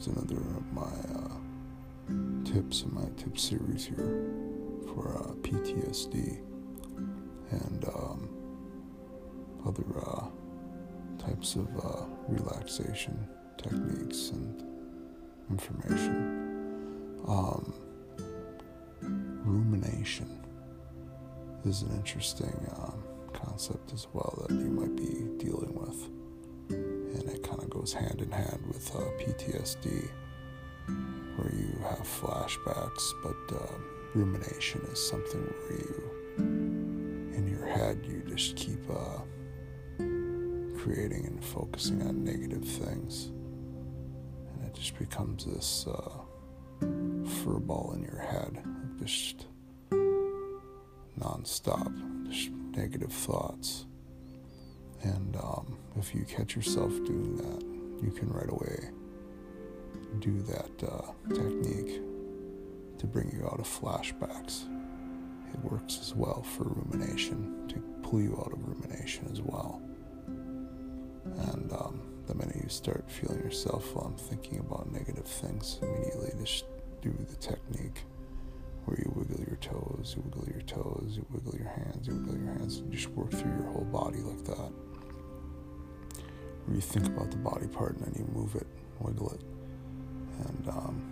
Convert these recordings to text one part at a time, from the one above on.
just another of my uh, tips in my tip series here for uh, PTSD and um, other uh, types of uh, relaxation techniques and information. Um, rumination is an interesting um, concept as well that you might be dealing with. And it kind of goes hand in hand with uh, PTSD, where you have flashbacks, but uh, rumination is something where you, in your head, you just keep uh, creating and focusing on negative things. And it just becomes this uh, fur ball in your head just non-stop, just negative thoughts. And um, if you catch yourself doing that, you can right away do that uh, technique to bring you out of flashbacks. It works as well for rumination, to pull you out of rumination as well. And um, the minute you start feeling yourself um, thinking about negative things, immediately just do the technique where you wiggle your toes, you wiggle your toes, you wiggle your hands, you wiggle your hands, and just work through your whole body like that. Where you think about the body part and then you move it, wiggle it, and um,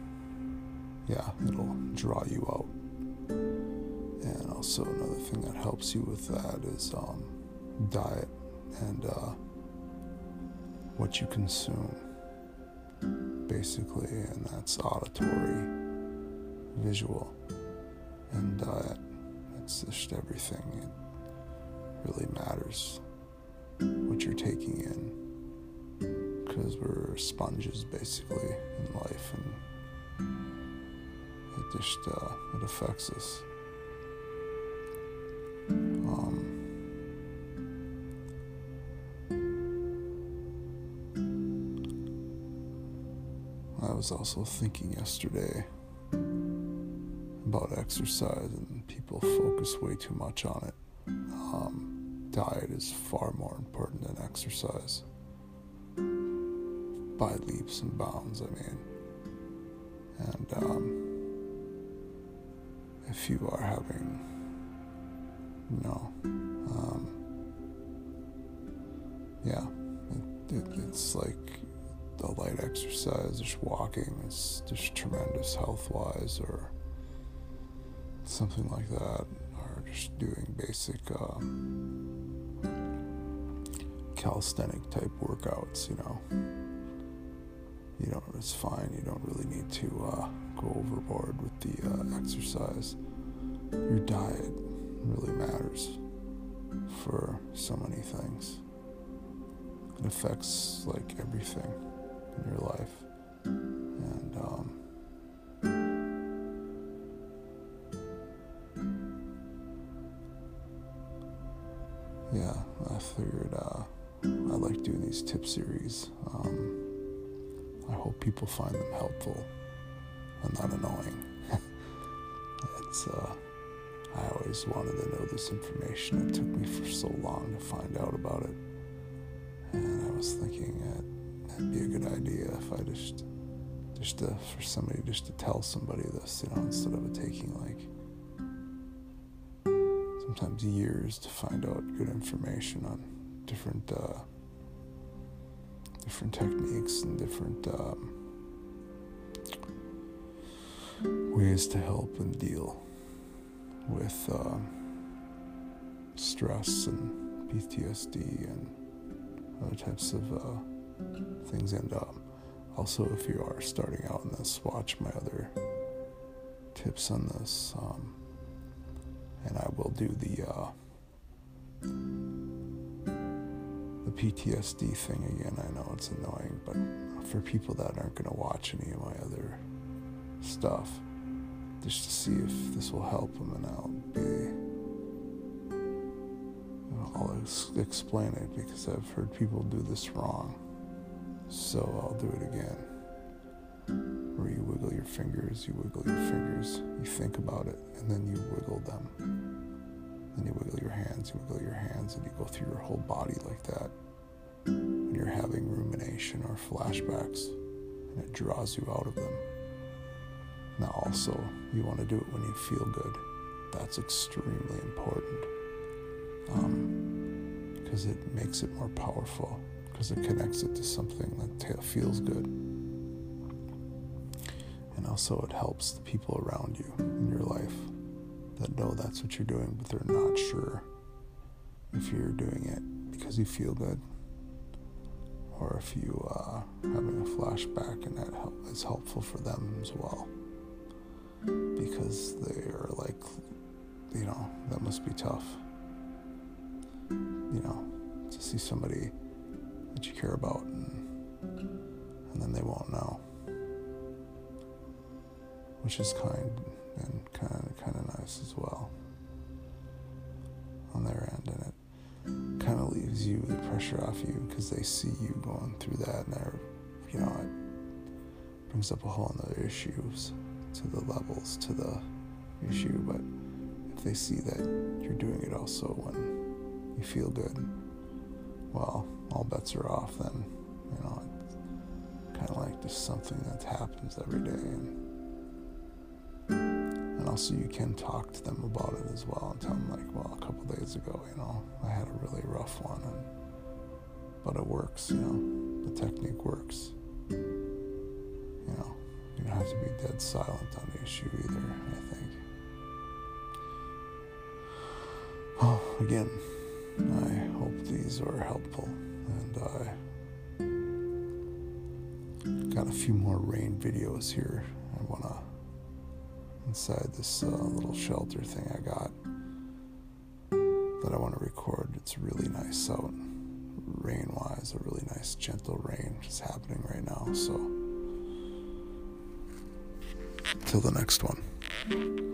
yeah, it'll draw you out. And also another thing that helps you with that is um, diet and uh, what you consume, basically, and that's auditory, visual and diet. It's just everything. It really matters what you're taking in because we're sponges basically in life and it just uh, it affects us. Um, I was also thinking yesterday about exercise, and people focus way too much on it. Um, diet is far more important than exercise by leaps and bounds, I mean. And um, if you are having, you know, um, yeah, it, it, it's like a light exercise, just walking is just tremendous health wise, or something like that, or just doing basic uh, calisthenic type workouts, you know. You know, it's fine. You don't really need to uh, go overboard with the uh, exercise. Your diet really matters for so many things. It affects like everything in your life. And um, yeah, I figured uh, I like doing these tip series. Um, I hope people find them helpful and not annoying. it's uh, I always wanted to know this information. It took me for so long to find out about it, and I was thinking that it'd be a good idea if I just just to, for somebody just to tell somebody this, you know, instead of it taking like sometimes years to find out good information on different uh, different techniques and different um, ways to help and deal with uh, stress and PTSD and other types of uh, things. And um, also, if you are starting out in this, watch my other tips on this. Um, and I will do the uh, the PTSD thing again. I know it's annoying, but for people that aren't going to watch any of my other stuff, just to see if this will help them, and I'll be I'll ex- explain it because I've heard people do this wrong. So I'll do it again. Where you wiggle your fingers, you wiggle your fingers, you think about it, and then you wiggle them. Then you wiggle your hands, you wiggle your hands, and you go through your whole body like that. When you're having rumination or flashbacks, and it draws you out of them. Now, also, you want to do it when you feel good. That's extremely important because um, it makes it more powerful because it connects it to something that feels good. And also, it helps the people around you in your life that know that's what you're doing, but they're not sure if you're doing it because you feel good or if you uh, having a flashback and that help, is helpful for them as well. Because they are like you know that must be tough you know to see somebody that you care about and, and then they won't know which is kind and kind of kind of nice as well on their end and it kind of leaves you the pressure off you because they see you going through that and they're you know it brings up a whole other issues to the levels to the issue but if they see that you're doing it also when you feel good well all bets are off then you know it's kind of like just something that happens every day and and also you can talk to them about it as well and tell them like well a couple days ago you know i had a really rough one and but it works you know the technique works. You know you don't have to be dead silent on the issue either i think. Well again i hope these are helpful and i got a few more rain videos here inside this uh, little shelter thing I got that I want to record. It's really nice out, rain wise, a really nice gentle rain is happening right now. So, till the next one.